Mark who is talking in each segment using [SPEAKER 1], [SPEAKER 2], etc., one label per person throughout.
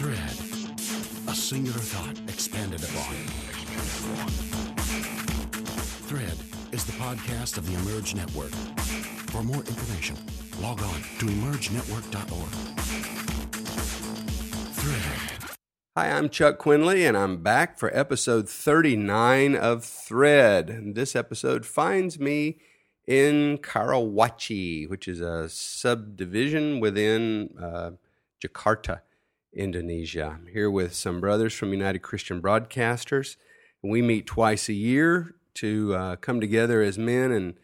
[SPEAKER 1] Thread. A singular thought expanded upon. Thread is the podcast of the Emerge Network. For more information, log on to emergenetwork.org. Thread.
[SPEAKER 2] Hi, I'm Chuck Quinley, and I'm back for episode 39 of Thread. This episode finds me in Karawaci, which is a subdivision within uh, Jakarta, Indonesia. I'm here with some brothers from United Christian Broadcasters. We meet twice a year to uh, come together as men and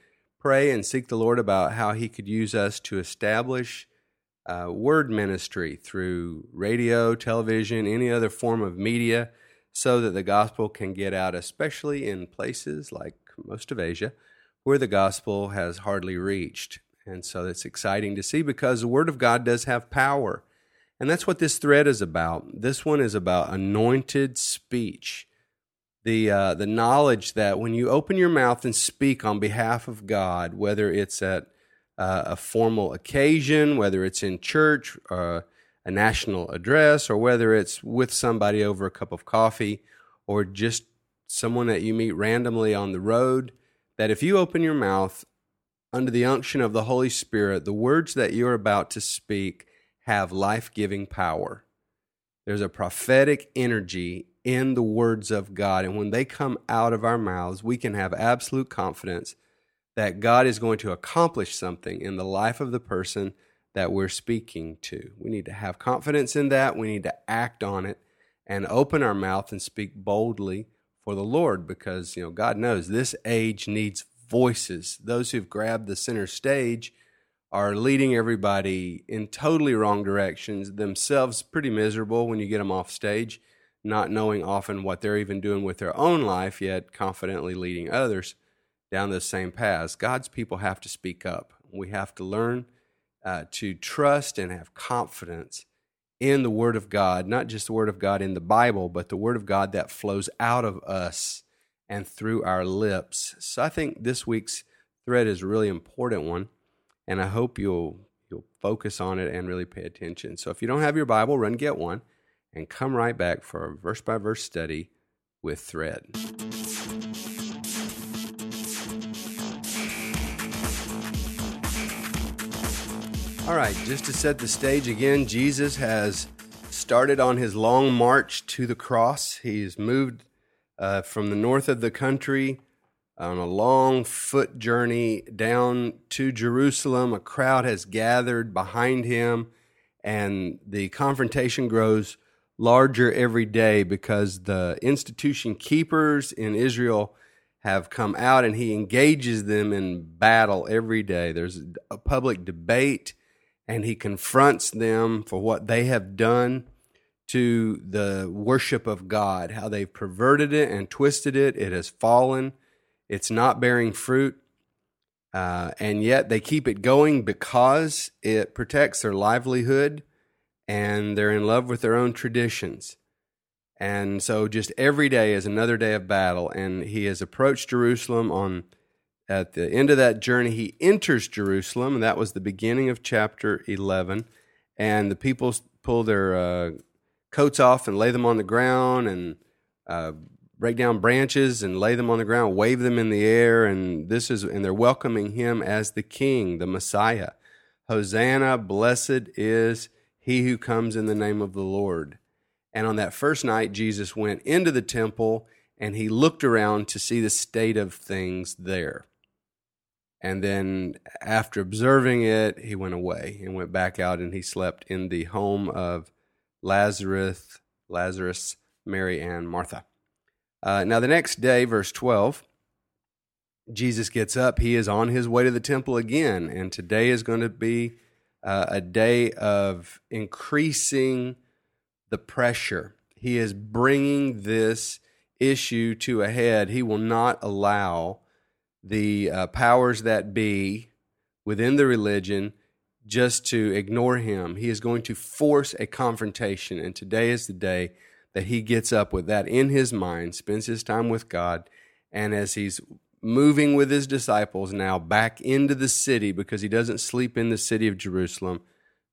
[SPEAKER 2] pray and seek the Lord about how He could use us to establish uh, word ministry through radio, television, any other form of media, so that the gospel can get out, especially in places like most of Asia where the gospel has hardly reached. And so it's exciting to see because the Word of God does have power. And that's what this thread is about. This one is about anointed speech. The, uh, the knowledge that when you open your mouth and speak on behalf of God, whether it's at uh, a formal occasion, whether it's in church, uh, a national address, or whether it's with somebody over a cup of coffee, or just someone that you meet randomly on the road, that if you open your mouth under the unction of the Holy Spirit, the words that you're about to speak have life giving power. There's a prophetic energy in the words of God. And when they come out of our mouths, we can have absolute confidence that God is going to accomplish something in the life of the person that we're speaking to. We need to have confidence in that. We need to act on it and open our mouth and speak boldly for the Lord because, you know, God knows this age needs voices. Those who've grabbed the center stage are leading everybody in totally wrong directions, themselves pretty miserable when you get them off stage, not knowing often what they're even doing with their own life, yet confidently leading others down the same paths. God's people have to speak up. We have to learn uh, to trust and have confidence in the Word of God, not just the Word of God in the Bible, but the Word of God that flows out of us and through our lips. So I think this week's thread is a really important one, and I hope you'll you'll focus on it and really pay attention. So if you don't have your Bible, run get one and come right back for a verse by verse study with thread. All right, just to set the stage again, Jesus has started on his long march to the cross. He's moved uh, from the north of the country on a long foot journey down to Jerusalem. A crowd has gathered behind him, and the confrontation grows larger every day because the institution keepers in Israel have come out and he engages them in battle every day. There's a public debate and he confronts them for what they have done to the worship of God, how they've perverted it and twisted it. It has fallen, it's not bearing fruit. Uh, and yet they keep it going because it protects their livelihood and they're in love with their own traditions. And so just every day is another day of battle. And he has approached Jerusalem on at the end of that journey, he enters Jerusalem, and that was the beginning of chapter 11. And the people pull their uh, coats off and lay them on the ground and uh, break down branches and lay them on the ground, wave them in the air. And this is, and they're welcoming him as the king, the Messiah. Hosanna, blessed is he who comes in the name of the Lord. And on that first night, Jesus went into the temple and he looked around to see the state of things there. And then after observing it, he went away and went back out and he slept in the home of Lazarus, Lazarus, Mary, and Martha. Uh, now, the next day, verse 12, Jesus gets up. He is on his way to the temple again. And today is going to be uh, a day of increasing the pressure. He is bringing this issue to a head. He will not allow the uh, powers that be within the religion just to ignore him. He is going to force a confrontation. And today is the day that he gets up with that in his mind, spends his time with God, and as he's moving with his disciples now back into the city because he doesn't sleep in the city of Jerusalem,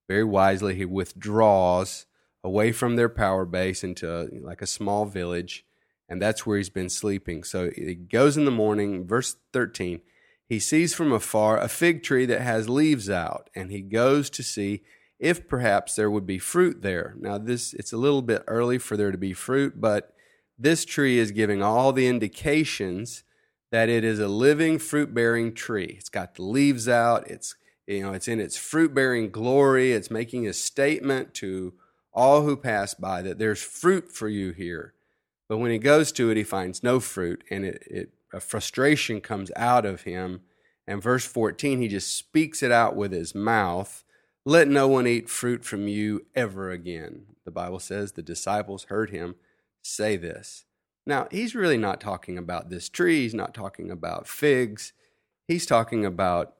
[SPEAKER 2] very wisely he withdraws away from their power base into like a small village, and that's where he's been sleeping. So he goes in the morning, verse 13. He sees from afar a fig tree that has leaves out, and he goes to see if perhaps there would be fruit there. Now, this it's a little bit early for there to be fruit, but this tree is giving all the indications that it is a living fruit bearing tree. It's got the leaves out, it's you know, it's in its fruit bearing glory, it's making a statement to all who pass by that there's fruit for you here. But when he goes to it, he finds no fruit, and it, it a frustration comes out of him. And verse 14, he just speaks it out with his mouth. Let no one eat fruit from you ever again. The Bible says the disciples heard him say this. Now, he's really not talking about this tree, he's not talking about figs. He's talking about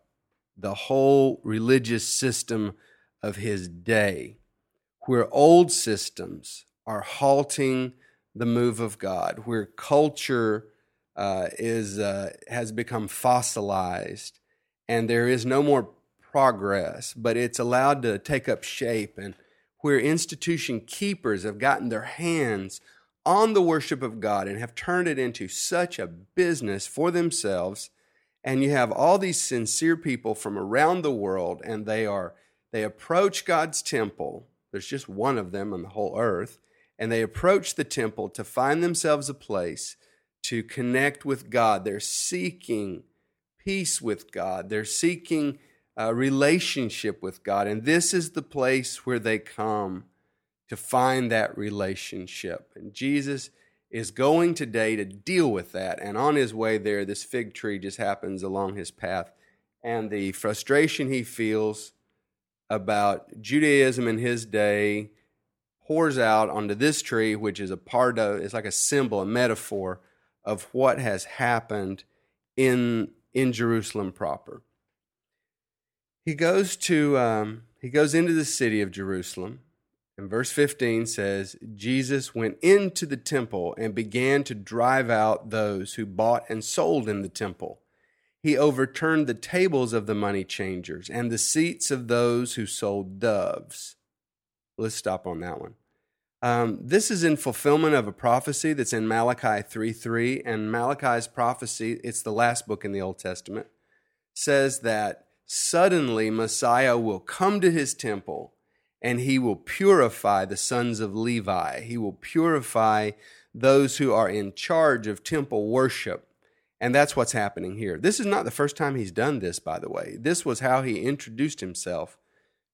[SPEAKER 2] the whole religious system of his day where old systems are halting the move of God, where culture uh, is uh, has become fossilized, and there is no more progress, but it's allowed to take up shape, and where institution keepers have gotten their hands on the worship of God and have turned it into such a business for themselves. And you have all these sincere people from around the world, and they are they approach God's temple there's just one of them on the whole earth. And they approach the temple to find themselves a place to connect with God. They're seeking peace with God, they're seeking a relationship with God. And this is the place where they come to find that relationship. And Jesus is going today to deal with that. And on his way there, this fig tree just happens along his path. And the frustration he feels about Judaism in his day pours out onto this tree, which is a part of, it's like a symbol, a metaphor of what has happened in, in Jerusalem proper. He goes to, um, he goes into the city of Jerusalem. And verse 15 says, Jesus went into the temple and began to drive out those who bought and sold in the temple he overturned the tables of the money changers and the seats of those who sold doves. Let's stop on that one. Um, this is in fulfillment of a prophecy that's in Malachi 3 3. And Malachi's prophecy, it's the last book in the Old Testament, says that suddenly Messiah will come to his temple and he will purify the sons of Levi. He will purify those who are in charge of temple worship. And that's what's happening here. This is not the first time he's done this, by the way. This was how he introduced himself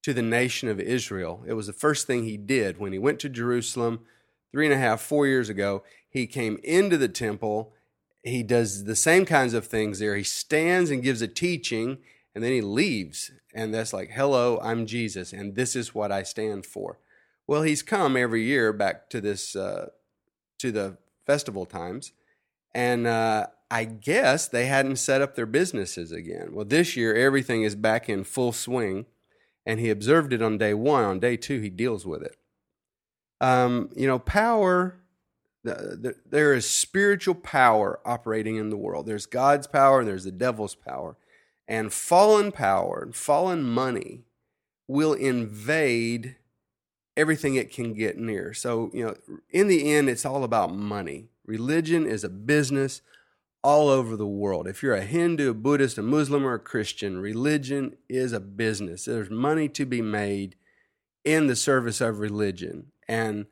[SPEAKER 2] to the nation of Israel. It was the first thing he did when he went to Jerusalem three and a half, four years ago. He came into the temple. He does the same kinds of things there. He stands and gives a teaching, and then he leaves. And that's like, hello, I'm Jesus, and this is what I stand for. Well, he's come every year back to this, uh, to the festival times. And uh, I guess they hadn't set up their businesses again. Well, this year, everything is back in full swing, and he observed it on day one. On day two, he deals with it. Um, you know, power, the, the, there is spiritual power operating in the world. There's God's power, and there's the devil's power. And fallen power and fallen money will invade everything it can get near. So, you know, in the end, it's all about money. Religion is a business all over the world. If you're a Hindu, a Buddhist, a Muslim, or a Christian, religion is a business. There's money to be made in the service of religion. And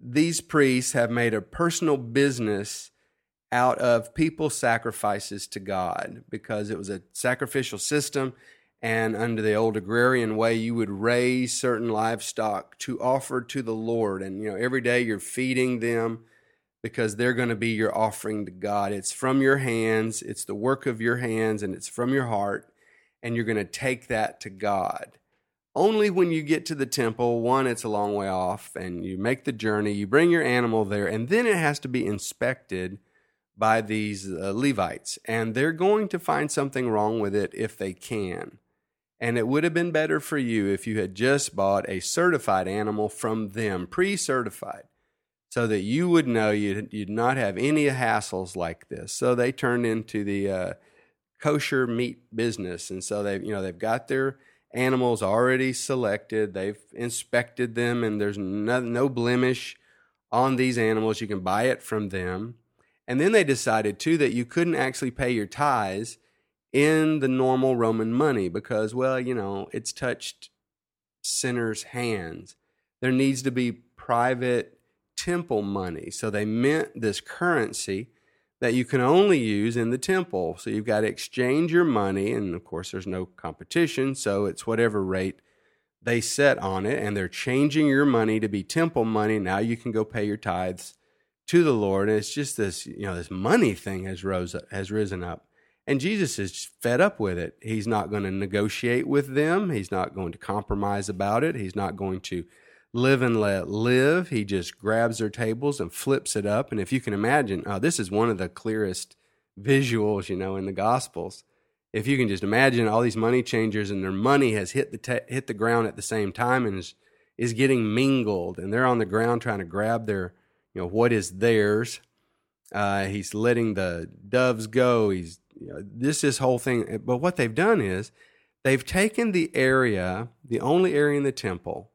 [SPEAKER 2] these priests have made a personal business out of people's sacrifices to God because it was a sacrificial system. And under the old agrarian way, you would raise certain livestock to offer to the Lord. And, you know, every day you're feeding them because they're going to be your offering to God. It's from your hands, it's the work of your hands, and it's from your heart, and you're going to take that to God. Only when you get to the temple, one, it's a long way off, and you make the journey, you bring your animal there, and then it has to be inspected by these uh, Levites, and they're going to find something wrong with it if they can. And it would have been better for you if you had just bought a certified animal from them, pre certified so that you would know you'd, you'd not have any hassles like this. So they turned into the uh, kosher meat business, and so they you know they've got their animals already selected. They've inspected them, and there's no, no blemish on these animals. You can buy it from them. And then they decided, too, that you couldn't actually pay your tithes in the normal Roman money because, well, you know, it's touched sinners' hands. There needs to be private temple money. So they mint this currency that you can only use in the temple. So you've got to exchange your money, and of course, there's no competition, so it's whatever rate they set on it, and they're changing your money to be temple money. Now you can go pay your tithes to the Lord, and it's just this, you know, this money thing has rose has risen up. And Jesus is fed up with it. He's not going to negotiate with them. He's not going to compromise about it. He's not going to live and let live. He just grabs their tables and flips it up. And if you can imagine, uh, this is one of the clearest visuals, you know, in the Gospels. If you can just imagine all these money changers and their money has hit the hit the ground at the same time and is is getting mingled, and they're on the ground trying to grab their, you know, what is theirs. Uh, he's letting the doves go. He's you know, this is whole thing. But what they've done is they've taken the area, the only area in the temple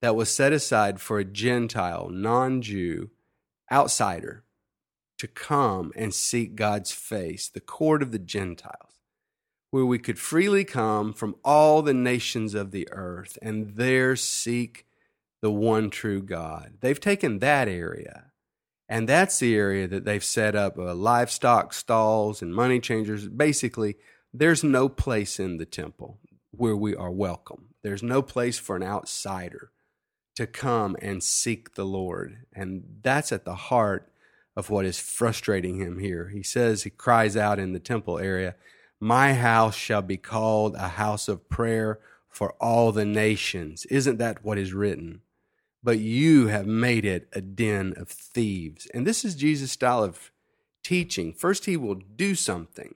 [SPEAKER 2] that was set aside for a Gentile, non Jew, outsider to come and seek God's face, the court of the Gentiles, where we could freely come from all the nations of the earth and there seek the one true God. They've taken that area. And that's the area that they've set up uh, livestock stalls and money changers. Basically, there's no place in the temple where we are welcome. There's no place for an outsider to come and seek the Lord. And that's at the heart of what is frustrating him here. He says, he cries out in the temple area, My house shall be called a house of prayer for all the nations. Isn't that what is written? But you have made it a den of thieves. And this is Jesus' style of teaching. First, he will do something.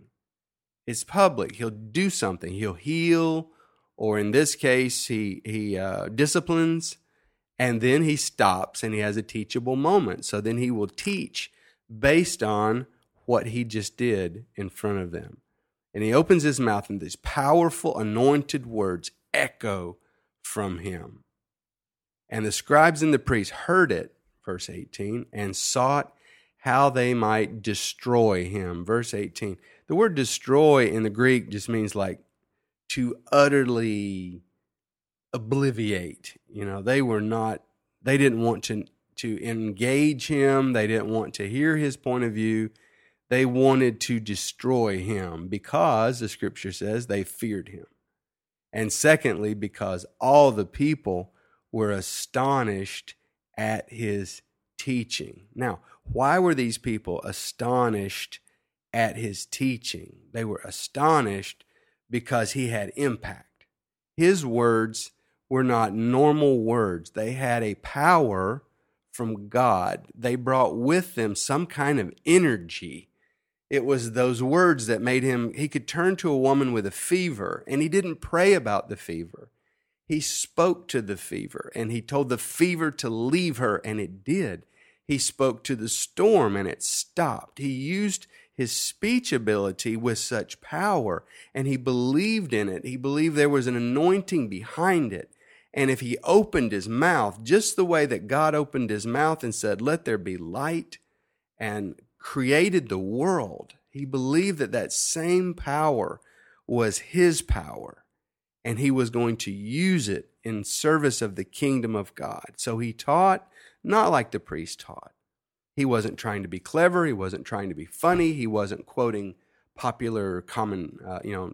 [SPEAKER 2] It's public. He'll do something. He'll heal, or in this case, he, he uh, disciplines and then he stops and he has a teachable moment. So then he will teach based on what he just did in front of them. And he opens his mouth, and these powerful, anointed words echo from him. And the scribes and the priests heard it, verse 18, and sought how they might destroy him. Verse 18. The word destroy in the Greek just means like to utterly obliviate. You know, they were not, they didn't want to, to engage him. They didn't want to hear his point of view. They wanted to destroy him because the scripture says they feared him. And secondly, because all the people were astonished at his teaching. Now, why were these people astonished at his teaching? They were astonished because he had impact. His words were not normal words. They had a power from God. They brought with them some kind of energy. It was those words that made him, he could turn to a woman with a fever, and he didn't pray about the fever. He spoke to the fever, and he told the fever to leave her, and it did. He spoke to the storm, and it stopped. He used his speech ability with such power, and he believed in it. He believed there was an anointing behind it. And if he opened his mouth just the way that God opened his mouth and said, Let there be light, and created the world, he believed that that same power was his power. And he was going to use it in service of the kingdom of God. So he taught not like the priest taught. He wasn't trying to be clever. He wasn't trying to be funny. He wasn't quoting popular, common, uh, you know,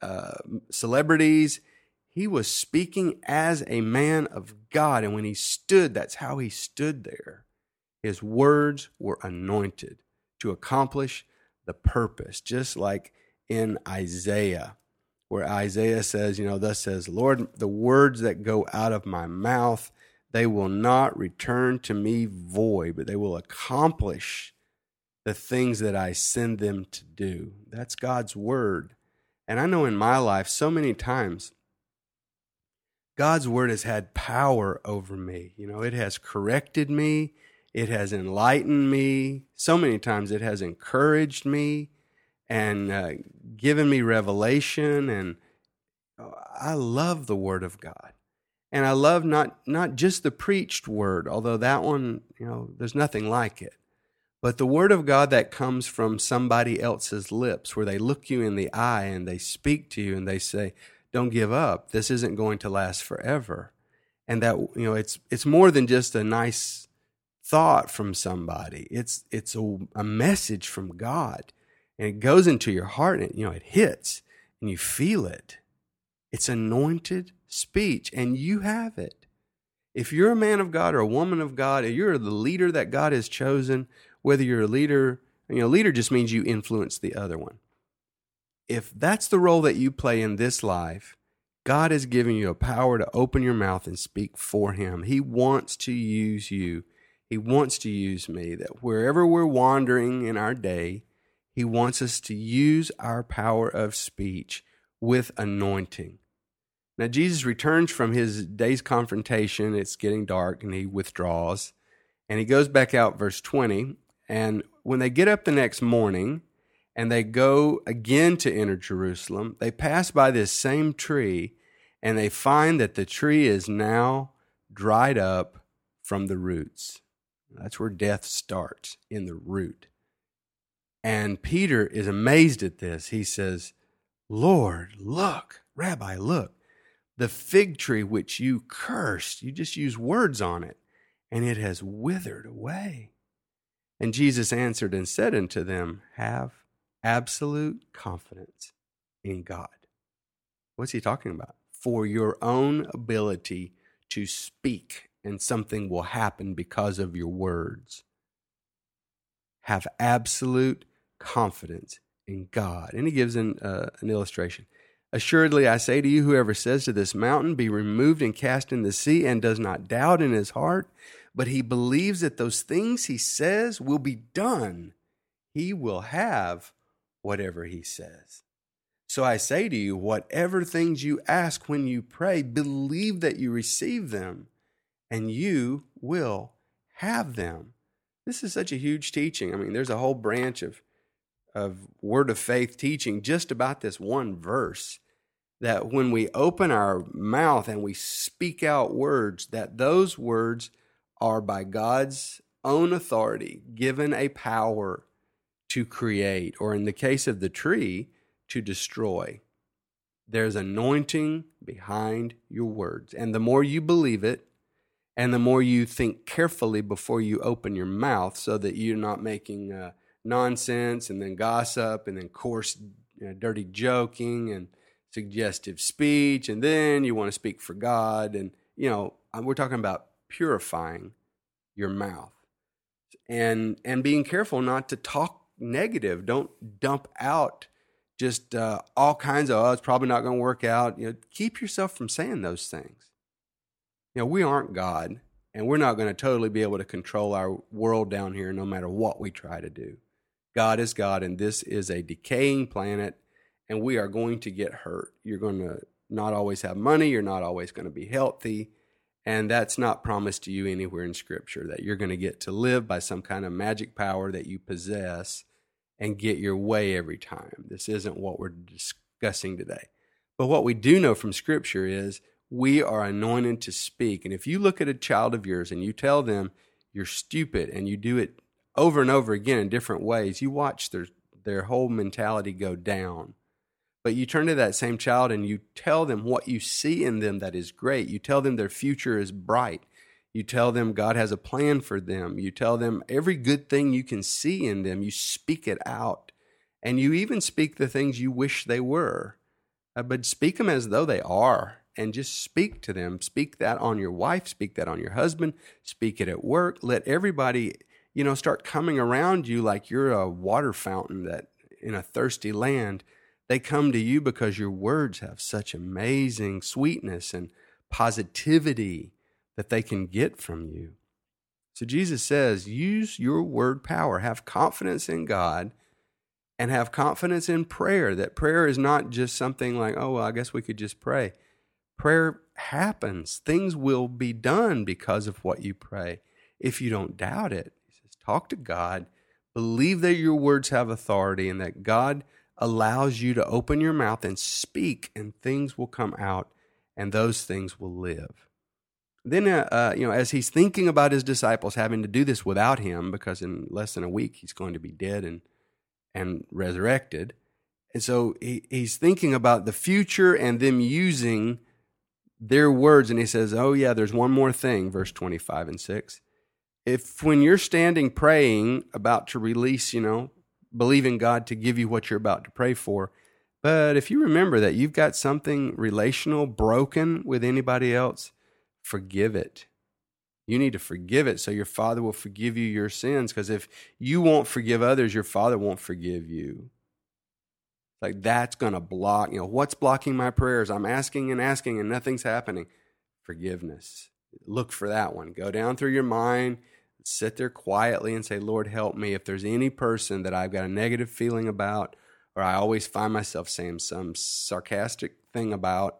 [SPEAKER 2] uh, celebrities. He was speaking as a man of God. And when he stood, that's how he stood there. His words were anointed to accomplish the purpose, just like in Isaiah, where Isaiah says, you know, thus says, Lord, the words that go out of my mouth, they will not return to me void, but they will accomplish the things that I send them to do. That's God's word. And I know in my life, so many times, God's word has had power over me. You know, it has corrected me, it has enlightened me. So many times it has encouraged me and uh, given me revelation and I love the Word of God. And I love not, not just the preached word, although that one, you know, there's nothing like it. But the word of God that comes from somebody else's lips, where they look you in the eye and they speak to you and they say, Don't give up. This isn't going to last forever. And that, you know, it's it's more than just a nice thought from somebody. It's it's a, a message from God. And it goes into your heart and you know, it hits and you feel it. It's anointed speech, and you have it. If you're a man of God or a woman of God, and you're the leader that God has chosen, whether you're a leader, you know, leader just means you influence the other one. If that's the role that you play in this life, God has given you a power to open your mouth and speak for Him. He wants to use you. He wants to use me. That wherever we're wandering in our day, He wants us to use our power of speech with anointing. Now, Jesus returns from his day's confrontation. It's getting dark and he withdraws. And he goes back out, verse 20. And when they get up the next morning and they go again to enter Jerusalem, they pass by this same tree and they find that the tree is now dried up from the roots. That's where death starts, in the root. And Peter is amazed at this. He says, Lord, look, Rabbi, look the fig tree which you cursed, you just use words on it, and it has withered away. And Jesus answered and said unto them, Have absolute confidence in God. What's he talking about? For your own ability to speak, and something will happen because of your words. Have absolute confidence in God. And he gives an, uh, an illustration. Assuredly, I say to you, whoever says to this mountain, Be removed and cast in the sea, and does not doubt in his heart, but he believes that those things he says will be done, he will have whatever he says. So I say to you, whatever things you ask when you pray, believe that you receive them, and you will have them. This is such a huge teaching. I mean, there's a whole branch of of word of faith teaching just about this one verse that when we open our mouth and we speak out words, that those words are by God's own authority given a power to create, or in the case of the tree, to destroy. There's anointing behind your words. And the more you believe it, and the more you think carefully before you open your mouth so that you're not making uh, nonsense and then gossip and then coarse, you know, dirty joking and suggestive speech, and then you want to speak for God. And, you know, we're talking about purifying your mouth and and being careful not to talk negative. Don't dump out just uh, all kinds of oh it's probably not going to work out. You know keep yourself from saying those things. You know we aren't god and we're not going to totally be able to control our world down here no matter what we try to do god is god and this is a decaying planet and we are going to get hurt. You're going to not always have money, you're not always going to be healthy, and that's not promised to you anywhere in Scripture that you're going to get to live by some kind of magic power that you possess and get your way every time. This isn't what we're discussing today. But what we do know from Scripture is we are anointed to speak. And if you look at a child of yours and you tell them you're stupid and you do it over and over again in different ways, you watch their, their whole mentality go down. But you turn to that same child and you tell them what you see in them that is great. You tell them their future is bright. You tell them God has a plan for them. You tell them every good thing you can see in them. You speak it out. And you even speak the things you wish they were. Uh, but speak them as though they are and just speak to them. Speak that on your wife, speak that on your husband, speak it at work. Let everybody, you know, start coming around you like you're a water fountain that in a thirsty land they come to you because your words have such amazing sweetness and positivity that they can get from you. So Jesus says, use your word power, have confidence in God, and have confidence in prayer. That prayer is not just something like, oh, well, I guess we could just pray. Prayer happens, things will be done because of what you pray. If you don't doubt it, talk to God, believe that your words have authority and that God allows you to open your mouth and speak, and things will come out, and those things will live. Then, uh, uh, you know, as he's thinking about his disciples having to do this without him, because in less than a week he's going to be dead and and resurrected, and so he, he's thinking about the future and them using their words, and he says, "Oh yeah, there's one more thing." Verse twenty-five and six. If when you're standing praying about to release, you know, believing God to give you what you're about to pray for, but if you remember that you've got something relational broken with anybody else forgive it. You need to forgive it so your Father will forgive you your sins. Because if you won't forgive others, your Father won't forgive you. Like that's going to block, you know, what's blocking my prayers? I'm asking and asking and nothing's happening. Forgiveness. Look for that one. Go down through your mind, sit there quietly and say, Lord, help me. If there's any person that I've got a negative feeling about, or I always find myself saying some sarcastic thing about,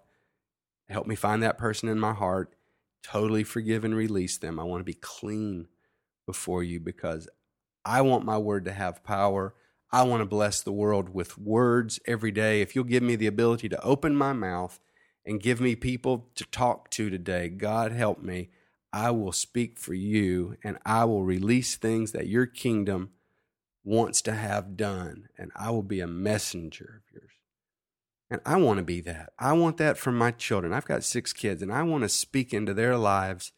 [SPEAKER 2] help me find that person in my heart totally forgive and release them. I want to be clean before you because I want my word to have power. I want to bless the world with words every day. If you'll give me the ability to open my mouth and give me people to talk to today, God help me. I will speak for you and I will release things that your kingdom wants to have done, and I will be a messenger of yours. And I want to be that. I want that for my children. I've got six kids, and I want to speak into their lives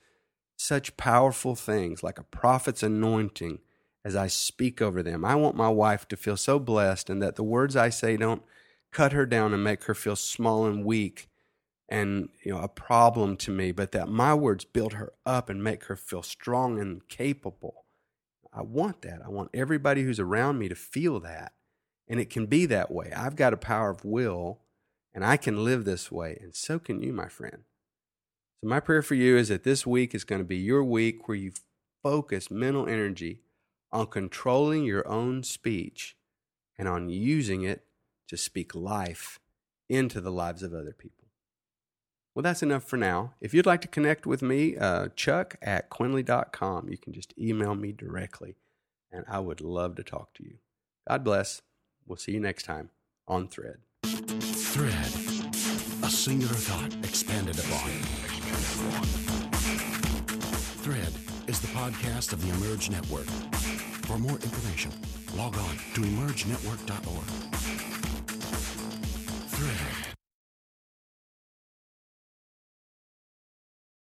[SPEAKER 2] such powerful things like a prophet's anointing as I speak over them. I want my wife to feel so blessed and that the words I say don't cut her down and make her feel small and weak and you know a problem to me, but that my words build her up and make her feel strong and capable. I want that. I want everybody who's around me to feel that. And it can be that way. I've got a power of will and I can live this way, and so can you, my friend. So, my prayer for you is that this week is going to be your week where you focus mental energy on controlling your own speech and on using it to speak life into the lives of other people. Well, that's enough for now. If you'd like to connect with me, uh, chuck at quinley.com. You can just email me directly, and I would love to talk to you. God bless. We'll see you next time on Thread.
[SPEAKER 1] Thread. A singular thought expanded upon. Thread is the podcast of the Emerge Network. For more information, log on to emergenetwork.org. Thread.